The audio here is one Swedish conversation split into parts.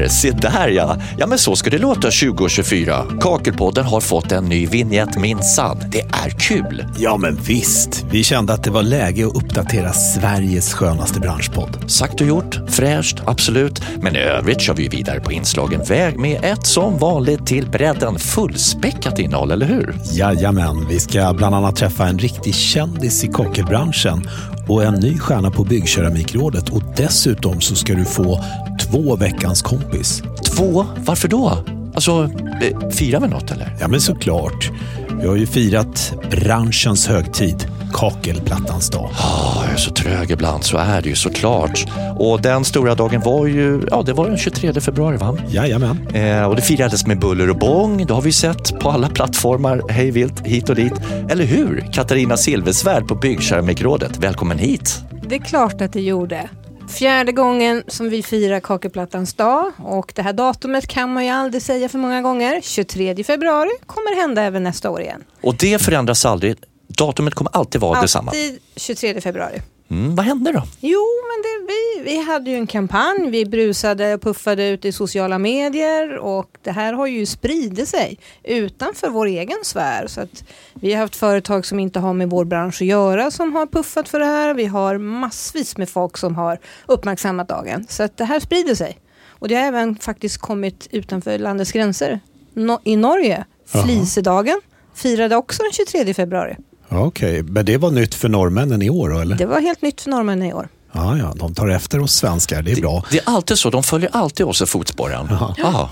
där, se där ja. Ja men så ska det låta 2024. Kakelpodden har fått en ny vignett minsann. Det är kul. Ja, men visst. Vi kände att det var läge att uppdatera Sveriges skönaste branschpodd. Sagt och gjort, fräscht, absolut. Men i övrigt kör vi vidare på inslagen väg med ett som vanligt till bredden fullspäckat innehåll, eller hur? Jajamän, vi ska bland annat träffa en riktig kändis i kakelbranschen och en ny stjärna på Byggkeramikrådet och dessutom så ska du få två veckans kompis. Två, varför då? Alltså, eh, firar vi något eller? Ja, men såklart. Vi har ju firat branschens högtid, kakelplattans dag. Ah, jag är så trög ibland, så är det ju såklart. Och den stora dagen var ju, ja det var den 23 februari va? Jajamän. Eh, och det firades med buller och bång. Det har vi sett på alla plattformar, hej vilt, hit och dit. Eller hur? Katarina Silversvärd på Byggkeramikrådet, välkommen hit. Det är klart att det gjorde. Fjärde gången som vi firar kakelplattans dag och det här datumet kan man ju aldrig säga för många gånger. 23 februari kommer hända även nästa år igen. Och det förändras aldrig. Datumet kommer alltid vara detsamma. Alltid 23 februari. Mm, vad hände då? Jo, men det, vi, vi hade ju en kampanj. Vi brusade och puffade ut i sociala medier och det här har ju spridit sig utanför vår egen sfär. Så att vi har haft företag som inte har med vår bransch att göra som har puffat för det här. Vi har massvis med folk som har uppmärksammat dagen. Så att det här sprider sig. Och det har även faktiskt kommit utanför landets gränser. No, I Norge. Flisedagen firade också den 23 februari. Ja, Okej, men det var nytt för norrmännen i år eller? Det var helt nytt för norrmännen i år. Ja, ja, de tar efter oss svenskar, det är bra. Det är alltid så, de följer alltid oss i fotspåren. Jaha. Ja.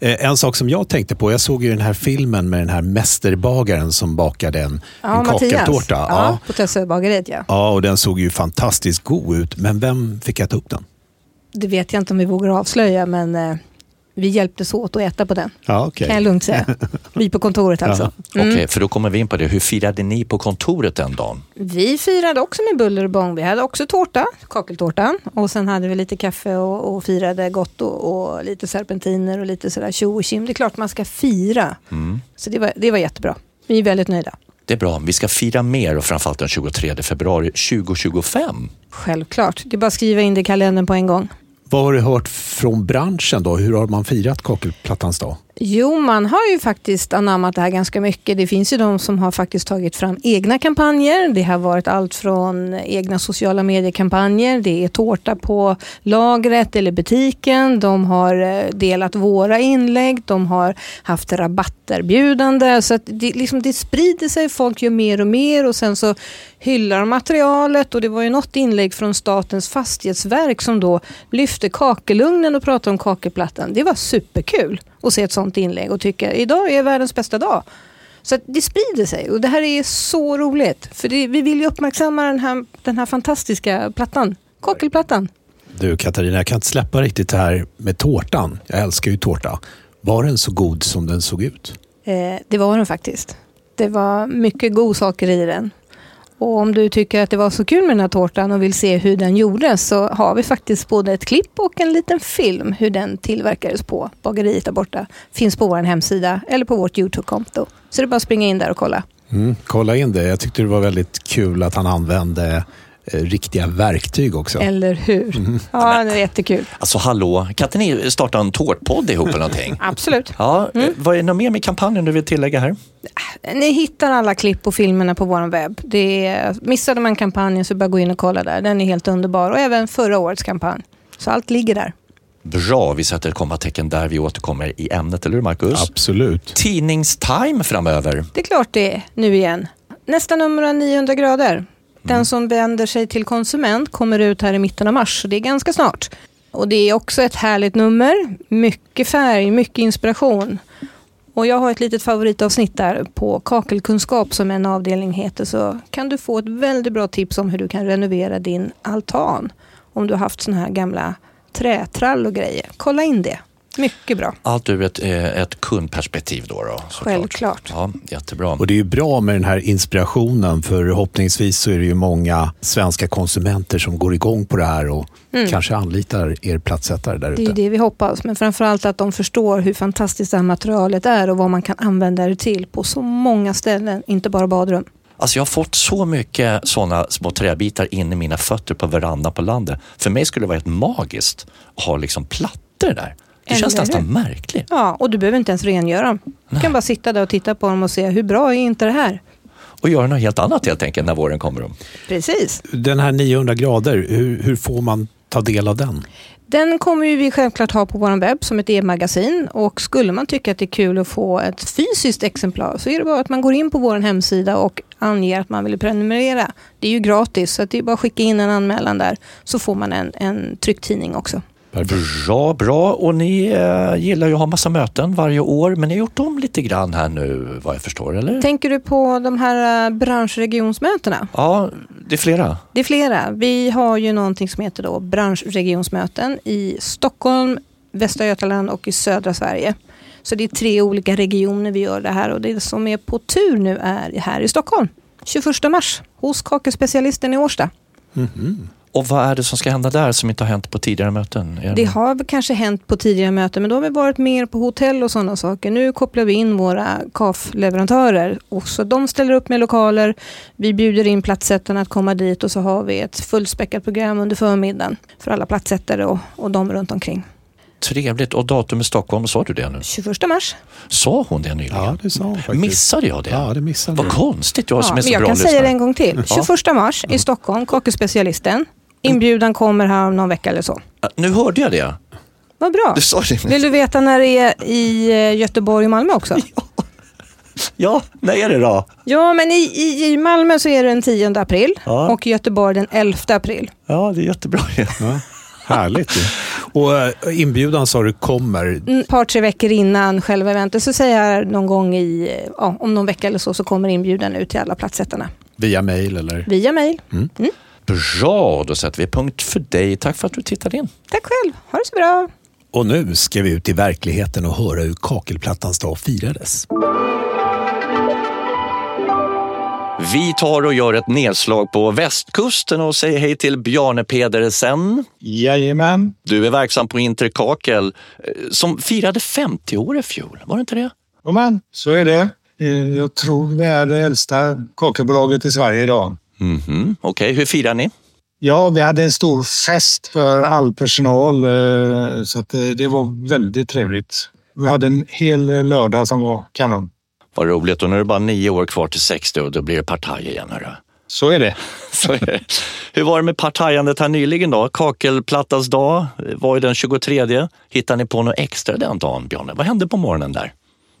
Eh, En sak som jag tänkte på, jag såg ju den här filmen med den här mästerbagaren som bakade en, en kakeltårta. Ja, Ja. på Tössebageriet ja. ja, och den såg ju fantastiskt god ut. Men vem fick äta upp den? Det vet jag inte om vi vågar avslöja men eh, vi hjälptes åt att äta på den. Ja, okej. Kan jag lugnt säga. Vi på kontoret alltså. Mm. Okej, för då kommer vi in på det. Hur firade ni på kontoret den dagen? Vi firade också med buller och bång. Vi hade också tårta, kakeltårtan. Och sen hade vi lite kaffe och, och firade gott och, och lite serpentiner och lite sådär tjo och tjim. Det är klart man ska fira. Mm. Så det var, det var jättebra. Vi är väldigt nöjda. Det är bra. Vi ska fira mer och framförallt den 23 februari 2025. Självklart. Det är bara att skriva in det i kalendern på en gång. Vad har du hört från branschen då? Hur har man firat kakelplattans dag? Jo, man har ju faktiskt anammat det här ganska mycket. Det finns ju de som har faktiskt tagit fram egna kampanjer. Det har varit allt från egna sociala mediekampanjer, det är tårta på lagret eller butiken. De har eh, delat våra inlägg, de har haft rabatterbjudande. Så att det, liksom, det sprider sig, folk gör mer och mer och sen så hyllar de materialet och det var ju något inlägg från Statens fastighetsverk som då lyfte kakelugnen och pratade om kakelplattan. Det var superkul att se ett sånt inlägg och tycka idag är världens bästa dag. Så det sprider sig och det här är så roligt. För det, vi vill ju uppmärksamma den här, den här fantastiska plattan, kakelplattan. Du Katarina, jag kan inte släppa riktigt det här med tårtan. Jag älskar ju tårta. Var den så god som den såg ut? Eh, det var den faktiskt. Det var mycket godsaker i den. Och om du tycker att det var så kul med den här tårtan och vill se hur den gjordes så har vi faktiskt både ett klipp och en liten film hur den tillverkades på bageriet där borta. Finns på vår hemsida eller på vårt Youtube-konto. Så det är bara att springa in där och kolla. Mm, kolla in det. Jag tyckte det var väldigt kul att han använde riktiga verktyg också. Eller hur? Ja, det är jättekul. Alltså hallå, kan inte ni starta en tårtpodd ihop eller någonting? Absolut. Ja, eh, vad är det något mer med kampanjen du vill tillägga här? Ni hittar alla klipp och filmerna på vår webb. Det är, missade man kampanjen så bara gå in och kolla där. Den är helt underbar. Och även förra årets kampanj. Så allt ligger där. Bra, vi sätter ett kommatecken där vi återkommer i ämnet, eller hur Marcus? Absolut. Tidningstime framöver. Det är klart det är nu igen. Nästa nummer av 900 grader. Den som vänder sig till konsument kommer ut här i mitten av mars, så det är ganska snart. Och det är också ett härligt nummer. Mycket färg, mycket inspiration. Och jag har ett litet favoritavsnitt där på kakelkunskap som en avdelning heter. Så kan du få ett väldigt bra tips om hur du kan renovera din altan. Om du har haft såna här gamla trätrall och grejer. Kolla in det. Mycket bra. Allt ur ett, eh, ett kundperspektiv då. då. Självklart. Ja, jättebra. Och det är ju bra med den här inspirationen för förhoppningsvis så är det ju många svenska konsumenter som går igång på det här och kanske anlitar er platssättare där Mm. Det är ju ute. det vi hoppas, men framförallt att de förstår hur fantastiskt det här materialet är och vad man kan använda det till på så många ställen, inte bara badrum. Alltså jag har fått så mycket sådana små träbitar in i mina fötter på verandan på landet. För mig skulle det vara helt magiskt att ha liksom plattor där. Det känns Eller nästan hur? märkligt. Ja, och du behöver inte ens rengöra dem. Du Nej. kan bara sitta där och titta på dem och se hur bra är inte det här? Och göra något helt annat helt enkelt när våren kommer. Om. Precis. Den här 900 grader, hur, hur får man ta del av den? Den kommer vi självklart ha på vår webb som ett e-magasin och skulle man tycka att det är kul att få ett fysiskt exemplar så är det bara att man går in på vår hemsida och anger att man vill prenumerera. Det är ju gratis så att det är bara att skicka in en anmälan där så får man en, en tryckt tidning också. Bra, bra. Och ni eh, gillar ju att ha massa möten varje år, men ni har gjort om lite grann här nu vad jag förstår, eller? Tänker du på de här eh, branschregionsmötena? Ja, det är flera. Det är flera. Vi har ju någonting som heter då branschregionsmöten i Stockholm, Västra Götaland och i södra Sverige. Så det är tre olika regioner vi gör det här och det som är på tur nu är här i Stockholm. 21 mars hos kakespecialisten i Årsta. Och vad är det som ska hända där som inte har hänt på tidigare möten? Är Det har kanske hänt på tidigare möten men då har vi varit mer på hotell och sådana saker. Nu kopplar vi in våra KAF-leverantörer och så de ställer upp med lokaler. Vi bjuder in platsättarna att komma dit och så har vi ett fullspäckat program under förmiddagen för alla platsättare och, och de runt omkring. Trevligt. Och datum i Stockholm, sa du det nu? 21 mars. Sa hon det nyligen? Ja, det sa hon faktiskt. Missade jag det? Ja, det missade Vad du. konstigt, jag som är men så jag bra kan säga det lyssnare. en gång till. 21 mars i Stockholm, kakespecialisten. Inbjudan kommer här om någon vecka eller så. Ja, Nu hörde jag det. Vad bra. Du sa det. Vill du veta när det är i eh, Göteborg och Malmö också? Ja, när är det då? Ja, men i, i, i Malmö så är det den 10 april Ja. och i Göteborg den 11 april. Ja, det är jättebra. Ja, härligt. Och eh, inbjudan sa du kommer. Mm, Ett par, tre veckor innan själva eventet så säger jag någon gång i, eh, ja, om någon vecka eller så, så kommer inbjudan ut till alla platsättarna. Via mail eller? Via mail. Bra, då sätter vi punkt för dig. Tack för att du tittade in. Tack själv. Ha det så bra. Och nu ska vi ut i verkligheten och höra hur kakelplattans dag firades. Vi tar och gör ett nedslag på västkusten och säger hej till Bjarne Pedersen. Jajamän. Du är verksam på Interkakel eh, som firade 50 år i fjol. Var det inte det? Jajamän, så är det. Eh, Jag tror vi är det äldsta kakelbolaget i Sverige idag. Mhm. Okej, hur firar ni? Ja, vi hade en stor fest för all personal eh, så eh, det var väldigt trevligt. Vi hade en hel lördag som var kanon. Vad roligt. Och nu är det bara nio år kvar till 60 och då blir det partaj igen. Hörru. Så är det. Så är det. Hur var det med partajandet här nyligen då? Kakelplattans dag var ju den 23. Hittade ni på något extra den dagen, Bjarne? Vad hände på morgonen där?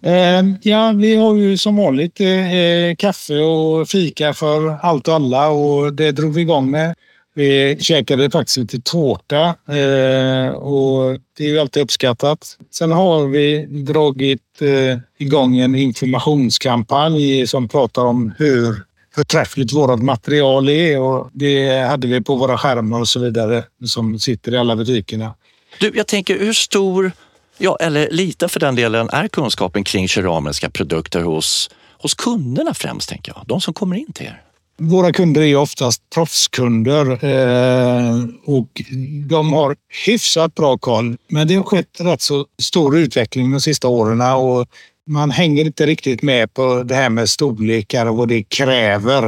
Eh, ja, vi har ju som vanligt eh, eh, kaffe och fika för allt och alla och det drog vi igång med. Vi käkade faktiskt lite tårta eh, och det är ju alltid uppskattat. Sen har vi dragit eh, igång en informationskampanj som pratar om hur förträffligt vårt material är och det hade vi på våra skärmar och så vidare som sitter i alla butikerna. Du, jag tänker hur stor, ja eller lite för den delen, är kunskapen kring keramiska produkter hos, hos kunderna främst, tänker jag. De som kommer in till er. Våra kunder är oftast proffskunder eh, och de har hyfsat bra koll. Men det har skett rätt så stor utveckling de sista åren och man hänger inte riktigt med på det här med storlekar och vad det kräver.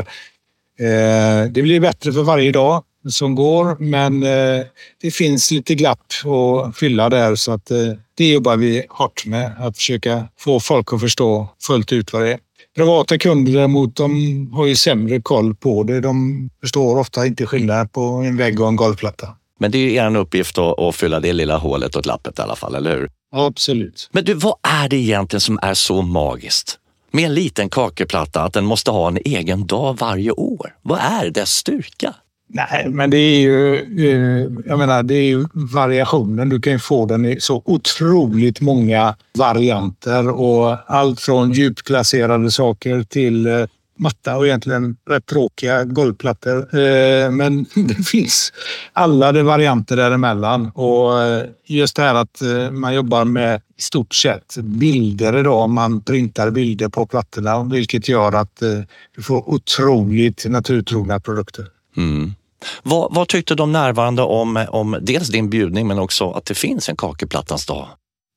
Eh, det blir bättre för varje dag som går, men eh, det finns lite glapp att fylla där så att eh, det jobbar vi hårt med att försöka få folk att förstå fullt ut vad det är. Privata kunder däremot, de har ju sämre koll på det. De förstår ofta inte skillnad på en vägg och en golvplatta. Men det är ju er uppgift att, fylla det lilla hålet och glappet i alla fall, eller hur? Absolut. Men du, vad är det egentligen som är så magiskt med en liten kakelplatta att den måste ha en egen dag varje år? Vad är dess styrka? Nej, men det är ju, eh, jag menar, det är ju variationen. Du kan ju få den i så otroligt många varianter och allt från djupglaserade saker till eh, matta och egentligen rätt tråkiga golvplattor. Eh, men det finns alla de varianter däremellan och just det här att man jobbar med i stort sett bilder idag. Man printar bilder på plattorna vilket gör att du får otroligt naturtrogna produkter. Mm. Vad, vad tyckte de närvarande om, om dels din bjudning men också att det finns en kakelplattans dag?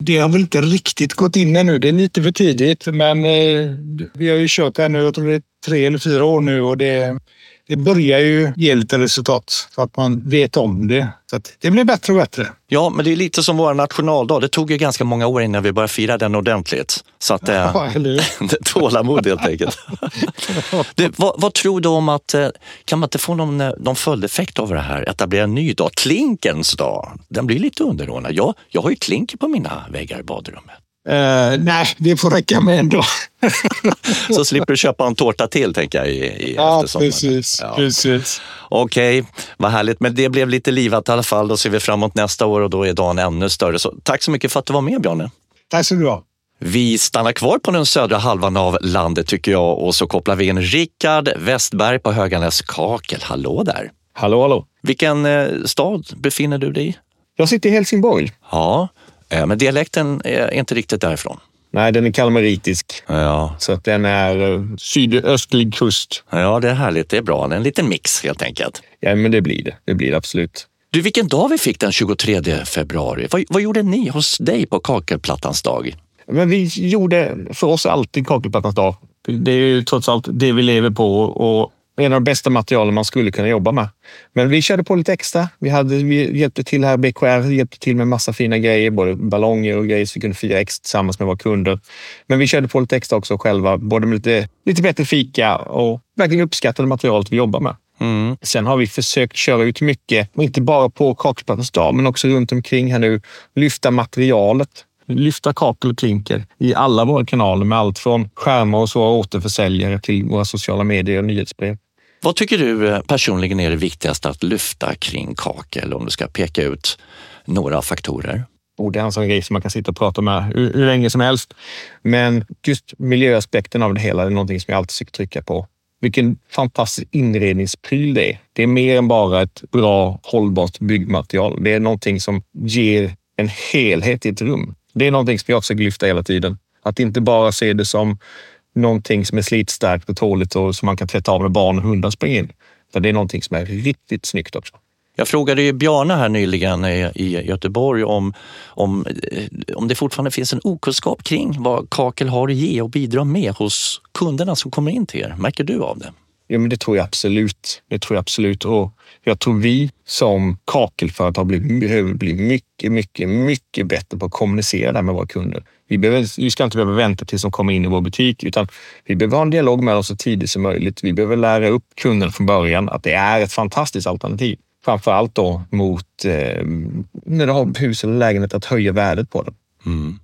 Det har väl inte riktigt gått in ännu. Det är lite för tidigt, men eh, vi har ju kört det här nu, jag tror det är tre eller fyra år nu och det, det börjar ju ge lite resultat så att man vet om det. Så det blir bättre och bättre. Ja, men det är lite som vår nationaldag. Det tog ju ganska många år innan vi började fira den ordentligt. Så att, eh, Ja, det tålamod helt enkelt. Du, vad, vad tror du om att, eh, kan man inte få någon, eh, någon följdeffekt av det här? Etablera en ny dag, klinkerns dag. Den blir lite underordnad. Jag, jag har ju klinker på mina väggar i badrummet. Eh, nej, det får räcka med dag. Så slipper du köpa en tårta till, tänker jag, i, i Ja, precis. Ja. precis. Okej, vad härligt. Men det blev lite livat i alla fall. Då ser vi framåt nästa år och då är dagen ännu större. Så tack så mycket för att du var med, Bjarne. Tack så du ha. Vi stannar kvar på den södra halvan av landet tycker jag och så kopplar vi in Rickard Westberg på Höganäs Kakel. Hallå där! Hallå, hallå. Vilken eh, stad befinner du dig i? Jag sitter i Helsingborg. Ja, men dialekten är inte riktigt därifrån. Nej, den är kalmaritisk. Ja, Så att den är eh, sydöstlig kust. ja, det är härligt. Det är bra. En liten mix helt enkelt. Ja, men det blir det. Det blir det absolut. Du, vilken dag vi fick den 23 februari. Vad, vad gjorde ni hos dig på kakelplattans dag? Men vi gjorde för oss alltid kakelplattans dag. Det är ju trots allt det vi lever på och en av de bästa materialen man skulle kunna jobba med. Men vi körde på lite extra. Vi, hade, vi hjälpte till här, BKR hjälpte till med massa fina grejer, både ballonger och grejer så vi kunde fira extra tillsammans med våra kunder. Men vi körde på lite extra också själva, både med lite, lite bättre fika och verkligen uppskattade materialet vi jobbar med. Mm. Sen har vi försökt köra ut mycket, inte bara på kakelplattans dag, men också runt omkring här nu. Lyfta materialet. Lyfta kakel och klinker i alla våra kanaler med allt från skärmar och så återförsäljare till våra sociala medier och nyhetsbrev. Vad tycker du eh, personligen är det viktigaste att lyfta kring kakel om du ska peka ut några faktorer? Och det är en sån grej som man kan sitta och prata med hur, hur länge som helst. Men just miljöaspekten av det hela är någonting som jag alltid försöker trycka på. Vilken fantastisk inredningspryl det är. Det är mer än bara ett bra hållbart byggmaterial. Det är någonting som ger en helhet i ett rum. Det är någonting som jag försöker lyfta hela tiden. Att inte bara se det som någonting som är slitstarkt och tåligt och som man kan tvätta av när barn och hundar springer in. Utan det är någonting som är riktigt snyggt också. Jag frågade ju Bjarne här nyligen i Göteborg om, om, eh, om det fortfarande finns en okunskap kring vad kakel har att ge och bidra med hos kunderna som kommer in till er. Märker du av det? Ja, men det tror jag absolut. Det tror jag absolut. Och jag tror vi som kakelföretag behöver bli mycket, mycket, mycket bättre på att kommunicera det här med våra kunder. Vi, behöver, vi ska inte behöva vänta tills de kommer in i vår butik, utan vi behöver ha en dialog med dem så tidigt som möjligt. Vi behöver lära upp kunden från början att det är ett fantastiskt alternativ. Framför allt då mot eh, när du har hus eller lägenhet, att höja värdet på den. Mm.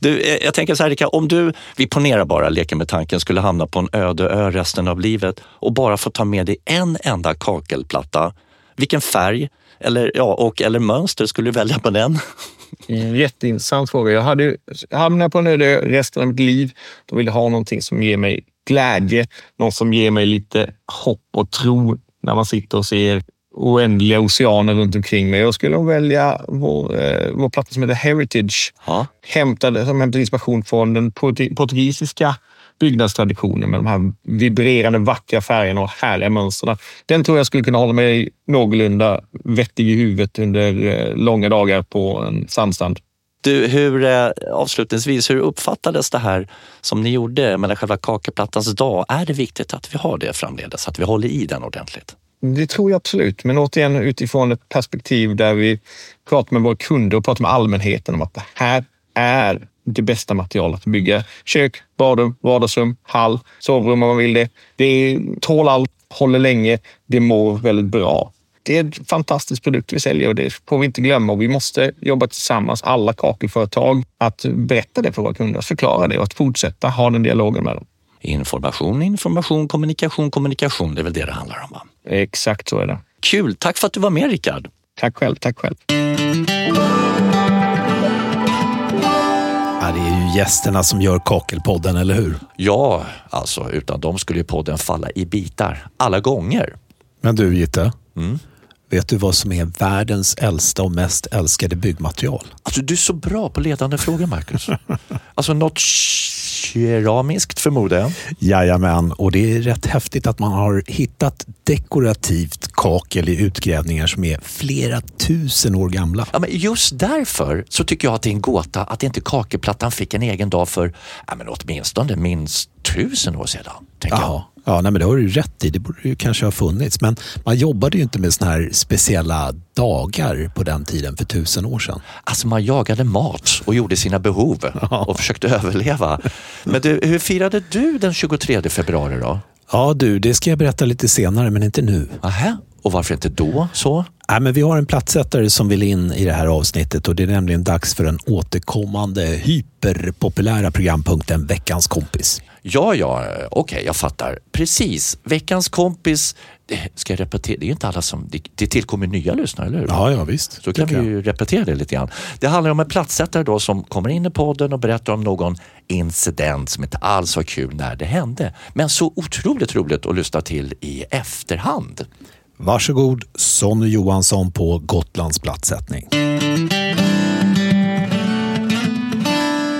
Du, eh, jag tänker så här, Rika, om du, vi ponerar bara, leker med tanken, skulle hamna på en öde ö resten av livet och bara få ta med dig en enda kakelplatta, vilken färg eller, ja, och eller mönster skulle du välja på den? En Jätteintressant fråga. Jag hade hamnat på en öde resten av mitt liv. Då vill jag ha någonting som ger mig glädje, något som ger mig lite hopp och tro när man sitter och ser oändliga oceaner runt omkring mig. Jag skulle välja vår, eh, vår platta som heter Heritage. Ja. Hämtade, som hämtar inspiration från den portu- portugisiska byggnadstraditionen med de här vibrerande vackra färgerna och härliga mönstren. Den tror jag skulle kunna hålla mig någorlunda vettig i huvudet under eh, långa dagar på en sandstrand. Du, hur, eh, avslutningsvis, hur uppfattades det här som ni gjorde med själva kakelplattans dag? Är det viktigt att vi har det framledes, att vi håller i den ordentligt? Det tror jag absolut, men återigen utifrån ett perspektiv där vi pratar med våra kunder och pratar med allmänheten om att det här är det bästa materialet att bygga kök, badrum, vardagsrum, hall, sovrum om man vill det. Det tål allt, håller länge, det mår väldigt bra. Det är en fantastisk produkt vi säljer och det får vi inte glömma. Vi måste jobba tillsammans, alla kakelföretag, att berätta det för våra kunder, förklara det och att fortsätta ha den dialogen med dem. Information, information, kommunikation, kommunikation. Det är väl det det handlar om? Va? Exakt så är det. Kul! Tack för att du var med, Rickard. Tack själv, tack själv. Gästerna som gör Kakelpodden, eller hur? Ja, alltså utan dem skulle ju podden falla i bitar alla gånger. Men du Gitte, Mm. Vet du vad som är världens äldsta och mest älskade byggmaterial? Alltså, du är så bra på ledande frågor, Marcus. Alltså något keramiskt förmodar jag. Jajamän, och det är rätt häftigt att man har hittat dekorativt kakel i utgrävningar som är flera tusen år gamla. Ja, men just därför så tycker jag att det är en gåta att inte kakelplattan fick en egen dag för ja, men åtminstone minst tusen år sedan. Tänker jag. Ja, nej, men det har du rätt i. Det borde ju kanske ha funnits. Men man jobbade ju inte med såna här speciella dagar på den tiden för tusen år sedan. Alltså man jagade mat och gjorde sina behov och försökte överleva. Men du, hur firade du den 23 februari då? Ja du, det ska jag berätta lite senare, men inte nu. Aha. Och varför inte då? så? Nej, men vi har en plattsättare som vill in i det här avsnittet och det är nämligen dags för den återkommande hyperpopulära programpunkten Veckans kompis. Ja, ja, okej, okay, jag fattar. Precis. Veckans kompis, det ska jag repetera, det är inte alla som, det, tillkommer nya lyssnare, eller hur? Ja, ja visst. Så kan vi ju repetera det lite grann. Det handlar om en plattsättare då som kommer in i podden och berättar om någon incident som inte alls var kul när det hände. Men så otroligt roligt att lyssna till i efterhand. Varsågod Sonny Johansson på Gotlands plattsättning.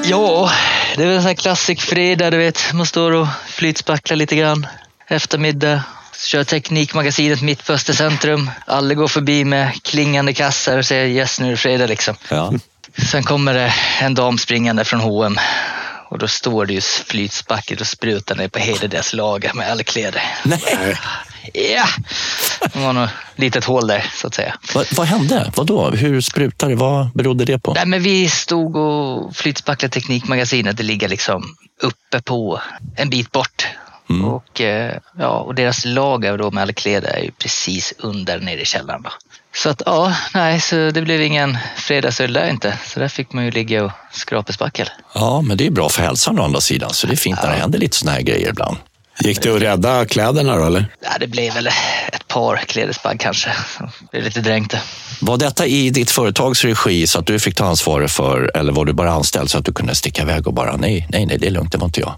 Ja, det är väl en sån här klassisk fredag, du vet. Man står och flytspacklar lite grann. Eftermiddag, kör Teknikmagasinet mitt på Östercentrum. Alla går förbi med klingande kassar och säger yes, nu är det fredag liksom. Ja. Sen kommer det en dam springande från H&M och då står det ju flytspacket och sprutar ner på hela deras lager med alla kläder. Nej. Ja, det var nog ett litet hål där så att säga. Va, vad hände? Vadå? Hur sprutade det? Vad berodde det på? Nej, men vi stod och flytspacklade Teknikmagasinet. Det ligger liksom uppe på en bit bort. Mm. Och, eh, ja, och deras lager då med alla kläder är ju precis under nere i källaren. Då. Så att ja, nej, så det blev ingen fredagsöl där inte. Så där fick man ju ligga och skrapa spackel. Ja, men det är bra för hälsan å andra sidan. Så det är fint när det händer lite såna här grejer ibland. Gick det att rädda kläderna då eller? Ja, det blev väl ett par klädesplagg kanske. Det blev lite dränkt. Var detta i ditt företags regi så att du fick ta ansvaret för eller var du bara anställd så att du kunde sticka iväg och bara nej, nej, nej, det är lugnt, det var inte jag.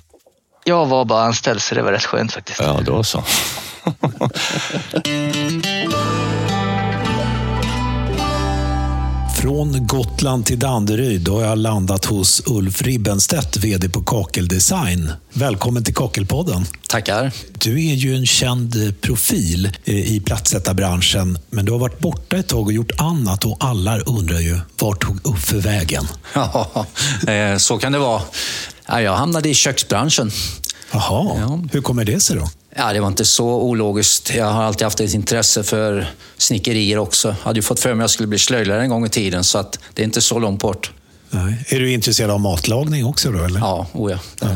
Jag var bara anställd så det var rätt skönt faktiskt. Ja, då så. Från Gotland till Danderyd har jag landat hos Ulf Ribbenstedt, VD på Kakel Design. Välkommen till Kakelpodden. Tackar. Du är ju en känd profil i plattsättarbranschen, men du har varit borta ett tag och gjort annat och alla undrar ju, vart tog Uffe vägen? Ja, eh, så kan det vara. Jag hamnade i köksbranschen. Jaha, ja. hur kommer det sig då? Ja, det var inte så ologiskt. Jag har alltid haft ett intresse för snickerier också. Jag hade ju fått för mig att jag skulle bli slöjdlärare en gång i tiden, så att det är inte så långt bort. Nej. Är du intresserad av matlagning också då? Eller? Ja, oh ja, ja.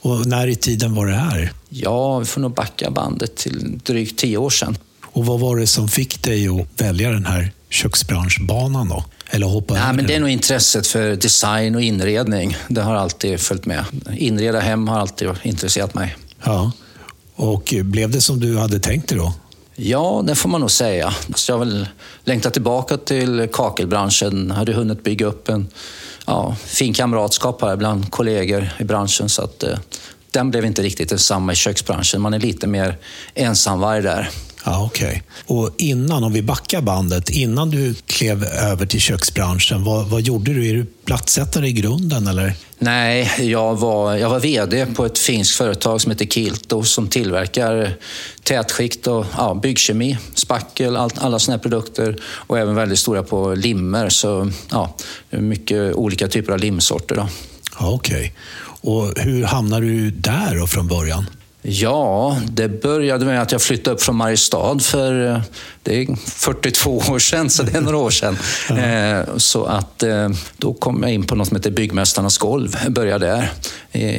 Och när i tiden var det här? Ja, vi får nog backa bandet till drygt tio år sedan. Och vad var det som fick dig att välja den här köksbranschbanan då? Eller hoppa Nej, men det är nog intresset för design och inredning. Det har alltid följt med. Inreda hem har alltid intresserat mig. Ja. Och blev det som du hade tänkt dig då? Ja, det får man nog säga. Så jag har väl längtat tillbaka till kakelbranschen. Jag hade hunnit bygga upp en ja, fin kamratskap här bland kollegor i branschen. Så att, eh, den blev inte riktigt densamma i köksbranschen. Man är lite mer ensamvarg där. Ja, Okej. Okay. Och innan, om vi backar bandet, innan du klev över till köksbranschen, vad, vad gjorde du? Är du plattsättare i grunden eller? Nej, jag var, jag var VD på ett finskt företag som heter Kilto som tillverkar tätskikt och ja, byggkemi, spackel, all, alla sådana produkter och även väldigt stora på limmer. Så ja, mycket olika typer av limsorter. Då. Ja, Okej. Okay. Och hur hamnade du där då från början? Ja, det började med att jag flyttade upp från Mariestad för eh, det är 42 år sedan, så det är några år sedan. Mm. Så att eh, då kom jag in på något som heter Byggmästarnas golv. Jag började där.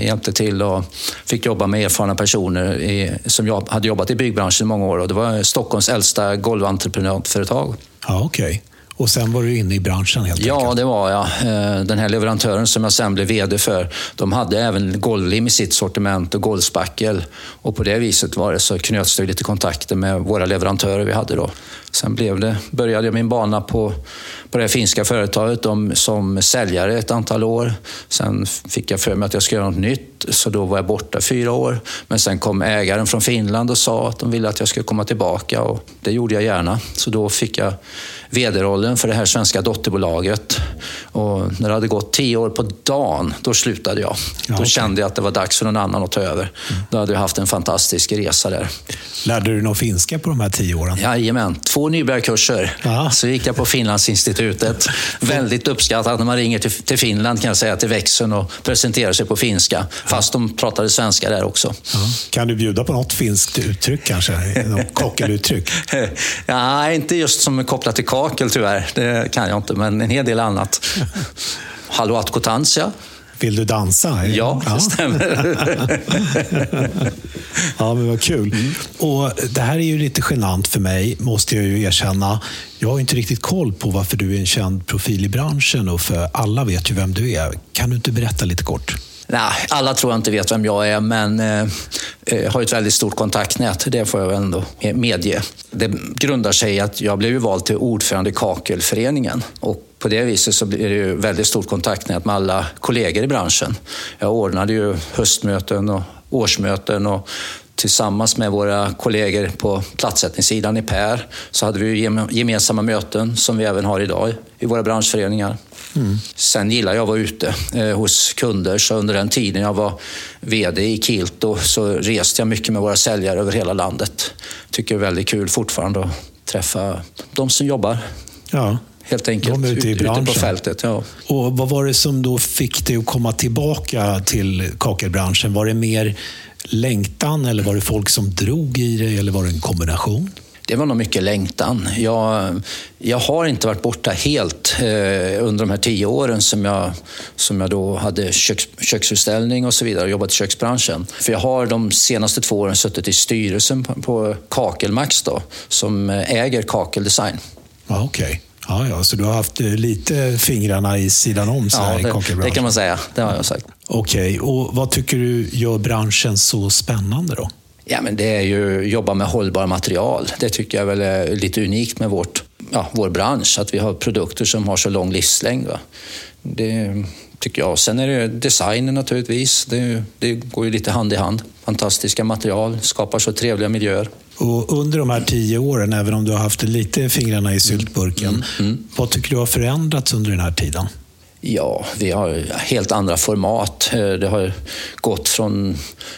Hjälpte till och fick jobba med erfarna personer som hade jobbat i byggbranschen i många år. Och det var Stockholms äldsta golventreprenadföretag. Ja, okay. Och sen var du inne i branschen helt ja, enkelt? Ja, det var jag. Eh, den här leverantören som jag sen blev VD för, de hade även golvlim i sitt sortiment och golvspackel. Och på det viset var det så knöts det lite kontakter med våra leverantörer vi hade då. Sen blev det, började jag min bana på, på det finska företaget om, som säljare ett antal år. Sen fick jag för mig att jag skulle göra något nytt så då var jag borta fyra år. Men sen kom ägaren från Finland och sa att de ville att jag skulle komma tillbaka och det gjorde jag gärna. Så då fick jag vd-rollen för det här svenska dotterbolaget. Och när det hade gått tio år på dagen, då slutade jag. Ja, då okay. kände jag att det var dags för någon annan att ta över. Mm. Då hade jag haft en fantastisk resa där. Lärde du någon finska på de här tio åren? Jajamän, två nybörjarkurser. Ja. Så gick jag på Finlandsinstitutet. Väldigt uppskattat när man ringer till, till Finland kan jag säga, till växeln och presenterar sig på finska. Fast de pratade svenska där också. Ja. Kan du bjuda på något finskt uttryck kanske? Något kockeluttryck? ja, inte just som är kopplat till kakel tyvärr. Det kan jag inte, men en hel del annat. Hallå Atkotansia. Vill du dansa? Ja, det stämmer. ja, men vad kul. Mm. Och Det här är ju lite genant för mig, måste jag ju erkänna. Jag har inte riktigt koll på varför du är en känd profil i branschen och för alla vet ju vem du är. Kan du inte berätta lite kort? Nej, alla tror jag inte vet vem jag är, men eh, jag har ett väldigt stort kontaktnät. Det får jag ändå medge. Det grundar sig i att jag blev vald till ordförande i Kakelföreningen. Och på det viset så blir det ju väldigt stort kontaktnät med alla kollegor i branschen. Jag ordnade ju höstmöten och årsmöten och tillsammans med våra kollegor på platssättningssidan i PER så hade vi gemensamma möten som vi även har idag i våra branschföreningar. Mm. Sen gillar jag att vara ute eh, hos kunder, så under den tiden jag var VD i Kilto så reste jag mycket med våra säljare över hela landet. Tycker det är väldigt kul fortfarande att träffa de som jobbar. Ja. Helt enkelt, de ute, i ute på fältet. Ja. Och vad var det som då fick dig att komma tillbaka till kakelbranschen? Var det mer längtan eller var det folk som drog i det eller var det en kombination? Det var nog mycket längtan. Jag, jag har inte varit borta helt eh, under de här tio åren som jag, som jag då hade köks, köksutställning och så vidare och jobbat i köksbranschen. För jag har de senaste två åren suttit i styrelsen på, på Kakelmax då, som äger Kakeldesign. Okej. Okay. Ja, ja, så du har haft eh, lite fingrarna i sidan om så ja, det, det kan man säga. Det har jag sagt. Okej, okay. och vad tycker du gör branschen så spännande då? Ja, men det är ju att jobba med hållbara material. Det tycker jag väl är lite unikt med vårt, ja, vår bransch, att vi har produkter som har så lång livslängd. Va? Det tycker jag. Sen är det designen naturligtvis. Det, det går ju lite hand i hand. Fantastiska material, skapar så trevliga miljöer. Och under de här tio åren, även om du har haft lite fingrarna i syltburken, mm, mm. vad tycker du har förändrats under den här tiden? Ja, vi har helt andra format. Eh, det har gått från,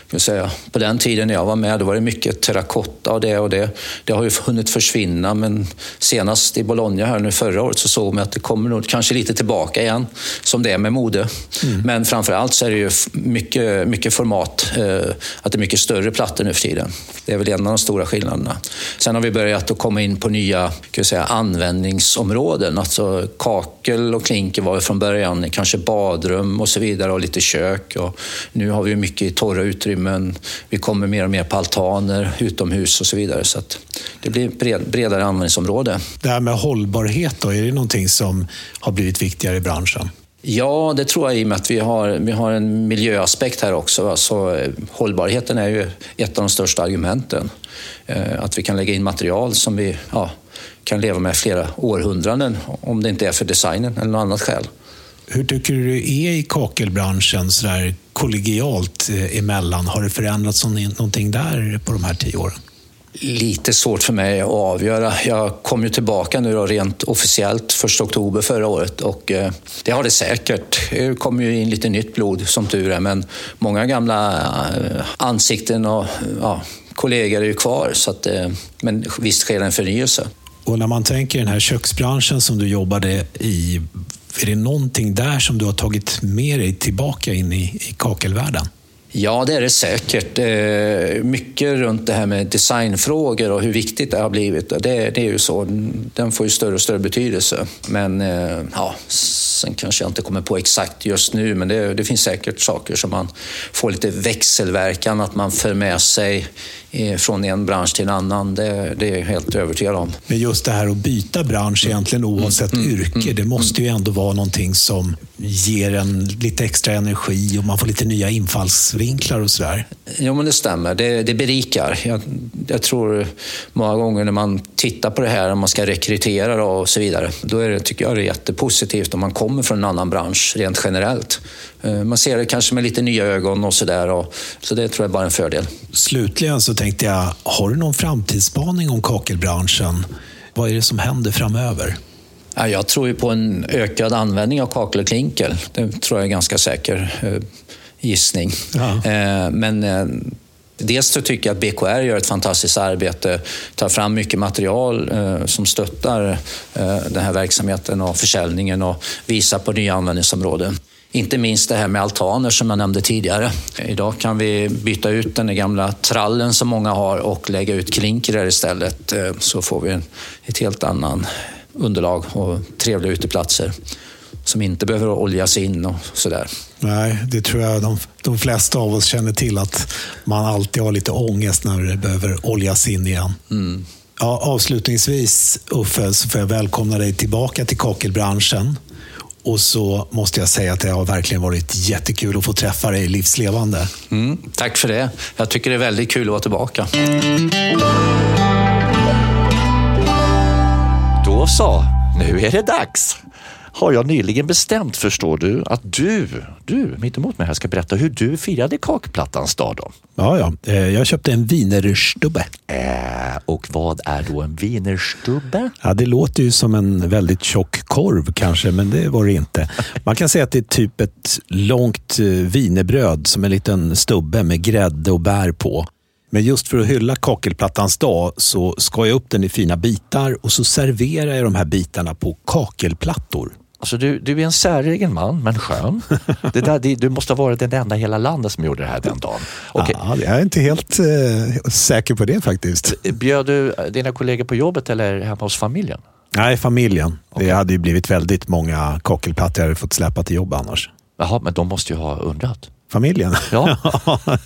kan säga, på den tiden när jag var med, då var det mycket terrakotta och det och det. Det har ju hunnit försvinna, men senast i Bologna här nu förra året så såg man att det kommer nog kanske lite tillbaka igen, som det är med mode. Mm. Men framför allt så är det ju mycket, mycket format, eh, att det är mycket större plattor nu för tiden. Det är väl en av de stora skillnaderna. Sen har vi börjat att komma in på nya kan säga, användningsområden. Alltså kakel och klinker var från början början kanske badrum och så vidare och lite kök. Och nu har vi mycket torra utrymmen. Vi kommer mer och mer på altaner, utomhus och så vidare. Så det blir ett bredare användningsområde. Det här med hållbarhet, då, är det någonting som har blivit viktigare i branschen? Ja, det tror jag i och med att vi har, vi har en miljöaspekt här också. Alltså, hållbarheten är ju ett av de största argumenten. Eh, att vi kan lägga in material som vi ja, kan leva med flera århundraden om det inte är för designen eller något annat skäl. Hur tycker du det är i kakelbranschen så där kollegialt eh, emellan? Har det förändrats någonting där på de här tio åren? Lite svårt för mig att avgöra. Jag kom ju tillbaka nu då rent officiellt första oktober förra året och eh, det har det säkert. Det kommer ju in lite nytt blod som tur är men många gamla eh, ansikten och ja, kollegor är ju kvar. Så att, men visst sker en förnyelse. Och när man tänker den här köksbranschen som du jobbade i, är det någonting där som du har tagit med dig tillbaka in i, i kakelvärlden? Ja, det är det säkert. Eh, mycket runt det här med designfrågor och hur viktigt det har blivit. Det, det är ju så. Den får ju större och större betydelse. Men eh, ja, sen kanske jag inte kommer på exakt just nu, men det, det finns säkert saker som man får lite växelverkan, att man för med sig från en bransch till en annan. Det, det är jag helt övertygad om. Men just det här att byta bransch egentligen oavsett mm, mm, yrke, mm, det måste ju ändå vara någonting som ger en lite extra energi och man får lite nya infallsvinklar och sådär. Jo, men det stämmer. Det, det berikar. Jag, jag, tror många gånger när man tittar på det här, om man ska rekrytera och så vidare, då är det, tycker jag det är jättepositivt om man kommer från en annan bransch rent generellt. Eh, man ser det kanske med lite nya ögon och sådär. Så det tror jag bara är en fördel. Slutligen så tänkte jag, har du någon framtidsspaning om kakelbranschen? Vad är det som händer framöver? Jag tror ju på en ökad användning av kakel och klinker. Det tror jag är ganska säker eh, gissning. Ja. Eh, men Dels så tycker jag att BKR gör ett fantastiskt arbete, tar fram mycket material eh, som stöttar eh, den här verksamheten och försäljningen och visar på nya användningsområden. Inte minst det här med altaner som jag nämnde tidigare. Idag kan vi byta ut den gamla trallen som många har och lägga ut klinkrar istället eh, så får vi ett helt annan underlag och trevliga uteplatser som inte behöver oljas in och sådär. Nej, det tror jag de, de flesta av oss känner till att man alltid har lite ångest när det behöver oljas in igen. Mm. Ja, avslutningsvis Uffe, så får jag välkomna dig tillbaka till kakelbranschen. Och så måste jag säga att det har verkligen varit jättekul att få träffa dig livslevande. Mm, tack för det. Jag tycker det är väldigt kul att vara tillbaka. Då så, nu är det dags har jag nyligen bestämt, förstår du, att du, du mitt emot mig här ska berätta hur du firade kakplattans dag då. Ja, ja. Eh, jag köpte en wienerstubbe. Äh, och vad är då en wienerstubbe? Ja, det låter ju som en väldigt tjock korv kanske, men det var det inte. Man kan säga att det är typ ett långt vinerbröd eh, som en liten stubbe med grädde och bär på. Men just för att hylla kakelplattans dag så skar jag upp den i fina bitar och så serverar jag de här bitarna på kakelplattor. Alltså du, du är en säregen man, men skön. Det där, det, du måste ha varit den enda i hela landet som gjorde det här den dagen. Okay. Ja, jag är inte helt eh, säker på det faktiskt. Bjöd du dina kollegor på jobbet eller hemma hos familjen? Nej, familjen. Okay. Det hade ju blivit väldigt många kakelplattor jag hade fått släppa till jobb annars. Jaha, men de måste ju ha undrat. Familjen? Ja.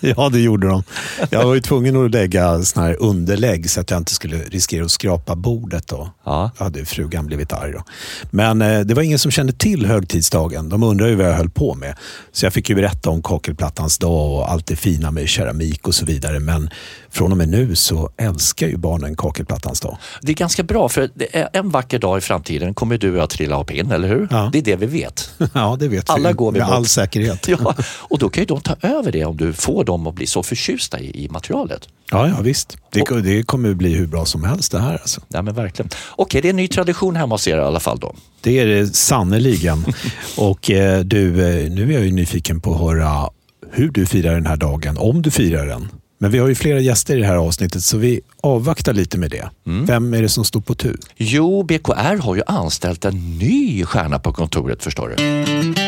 ja, det gjorde de. Jag var ju tvungen att lägga sån här underlägg så att jag inte skulle riskera att skrapa bordet. Då. Ja. Då hade frugan blivit arg. Då. Men eh, det var ingen som kände till högtidsdagen. De undrade ju vad jag höll på med. Så jag fick ju berätta om kakelplattans dag och allt det fina med keramik och så vidare. Men från och med nu så älskar ju barnen kakelplattans dag. Det är ganska bra för en vacker dag i framtiden kommer du att trilla av pinn, eller hur? Ja. Det är det vi vet. Ja, det vet Alla vi. Går vi med all säkerhet. Ja, och då kan ju de ta över det om du får dem att bli så förtjusta i, i materialet. Ja, ja visst. Det, och, det kommer att bli hur bra som helst det här. Alltså. Ja, men verkligen. Okej, det är en ny tradition hemma hos er i alla fall då? Det är det sannerligen. och eh, du, eh, nu är jag ju nyfiken på att höra hur du firar den här dagen, om du firar den. Men vi har ju flera gäster i det här avsnittet så vi avvaktar lite med det. Mm. Vem är det som står på tur? Jo, BKR har ju anställt en ny stjärna på kontoret förstår du.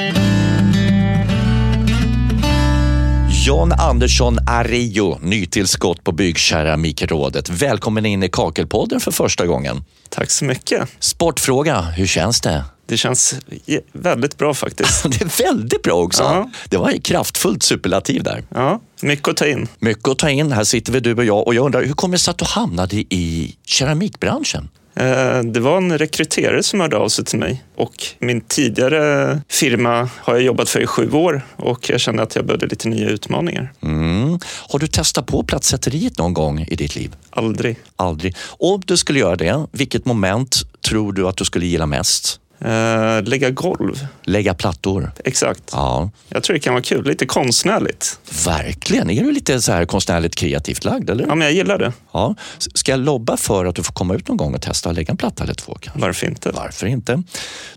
John Andersson Ario, nytillskott på Byggkeramikrådet. Välkommen in i Kakelpodden för första gången. Tack så mycket. Sportfråga, hur känns det? Det känns väldigt bra faktiskt. det är väldigt bra också. Ja. Det var ett kraftfullt superlativ där. Ja, mycket att ta in. Mycket att ta in. Här sitter vi du och jag och jag undrar, hur kommer det sig att du hamnade i keramikbranschen? Eh, det var en rekryterare som hörde av sig till mig och min tidigare firma har jag jobbat för i sju år och jag kände att jag behövde lite nya utmaningar. Mm. Har du testat på plattsätteriet någon gång i ditt liv? Aldrig. Aldrig. Om du skulle göra det, vilket moment tror du att du skulle gilla mest? Uh, lägga golv. Lägga plattor. Exakt. Ja. Jag tror det kan vara kul. Lite konstnärligt. Verkligen. Är du lite så här konstnärligt kreativt lagd? Eller? Ja, men jag gillar det. Ja. Ska jag lobba för att du får komma ut någon gång och testa att lägga en platta eller två? Kanske? Varför inte? Varför inte?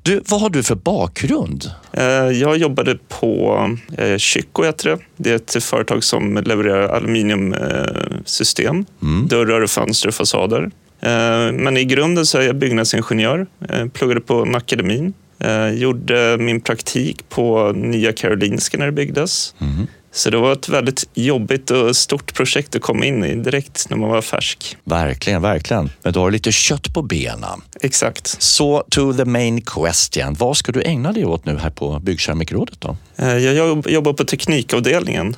Du, vad har du för bakgrund? Uh, jag jobbade på uh, Chico, heter det. Det är ett företag som levererar aluminiumsystem. Mm. Dörrar, fönster och fasader. Eh, men i grunden så är jag byggnadsingenjör. Eh, pluggade på akademin. Eh, gjorde min praktik på Nya Karolinska när det byggdes. Mm. Så det var ett väldigt jobbigt och stort projekt att komma in i direkt när man var färsk. Verkligen, verkligen. Men du har lite kött på benen. Exakt. Så to the main question. Vad ska du ägna dig åt nu här på Byggkeramikrådet då? Jag jobbar på teknikavdelningen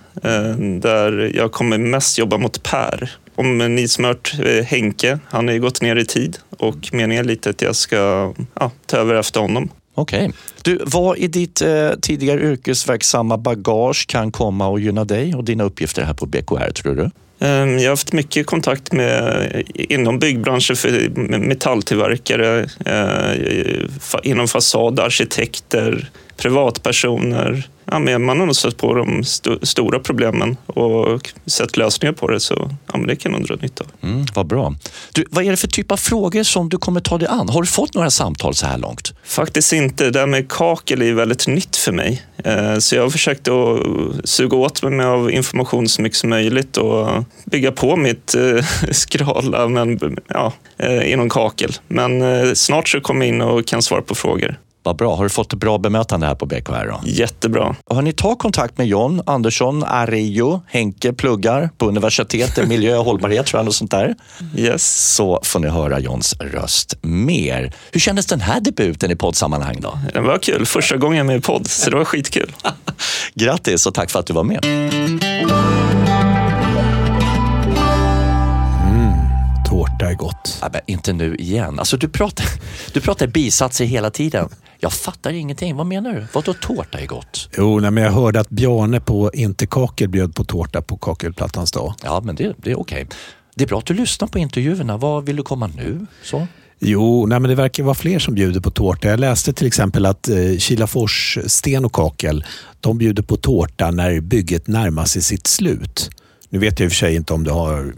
där jag kommer mest jobba mot Per om ni som hört eh, Henke, han har ju gått ner i tid och meningen är lite att jag ska ja, ta över efter honom. Okej. Okay. Du, vad i ditt eh, tidigare yrkesverksamma bagage kan komma och gynna dig och dina uppgifter här på BKR tror du? Ehm, Jag har haft mycket kontakt med inom byggbranschen för metalltillverkare, eh, inom fasad, arkitekter, privatpersoner. Ja, men man har nog stött på de sto- stora problemen och sett lösningar på det, så ja, men det kan man dra nytta av. Mm, vad bra. Du, vad är det för typ av frågor som du kommer ta dig an? Har du fått några samtal så här långt? Faktiskt inte. Det där med kakel är väldigt nytt för mig. Eh, Så jag har försökt att suga åt mig av information så mycket som möjligt och bygga på mitt eh, skrala men, ja, eh, inom kakel. Men snart så kommer jag in och kan svara på frågor. Vad bra. Har du fått ett bra bemötande här på BKR? Då? Jättebra. Har ni ta kontakt med John Andersson, Ario, Henke pluggar på universitetet, miljö och hållbarhet tror jag, och sånt där. Yes. Så får ni höra Johns röst mer. Hur kändes den här debuten i poddsammanhang då? Det var kul. Första gången jag med i podd, så det var skitkul. Grattis och tack för att du var med. Tårta är gott. Ja, men inte nu igen. Alltså, du, pratar, du pratar bisatser hela tiden. Jag fattar ingenting. Vad menar du? Vadå tårta är gott? Jo, nej, men jag hörde att Bjarne på Inte kakel bjöd på tårta på kakelplattans dag. Ja, men det, det är okej. Det är bra att du lyssnar på intervjuerna. Vad vill du komma nu? Så? Jo, nej, men det verkar vara fler som bjuder på tårta. Jag läste till exempel att eh, Kilafors Sten och Kakel, de bjuder på tårta när bygget närmar sig sitt slut. Nu vet jag i och för sig inte om det har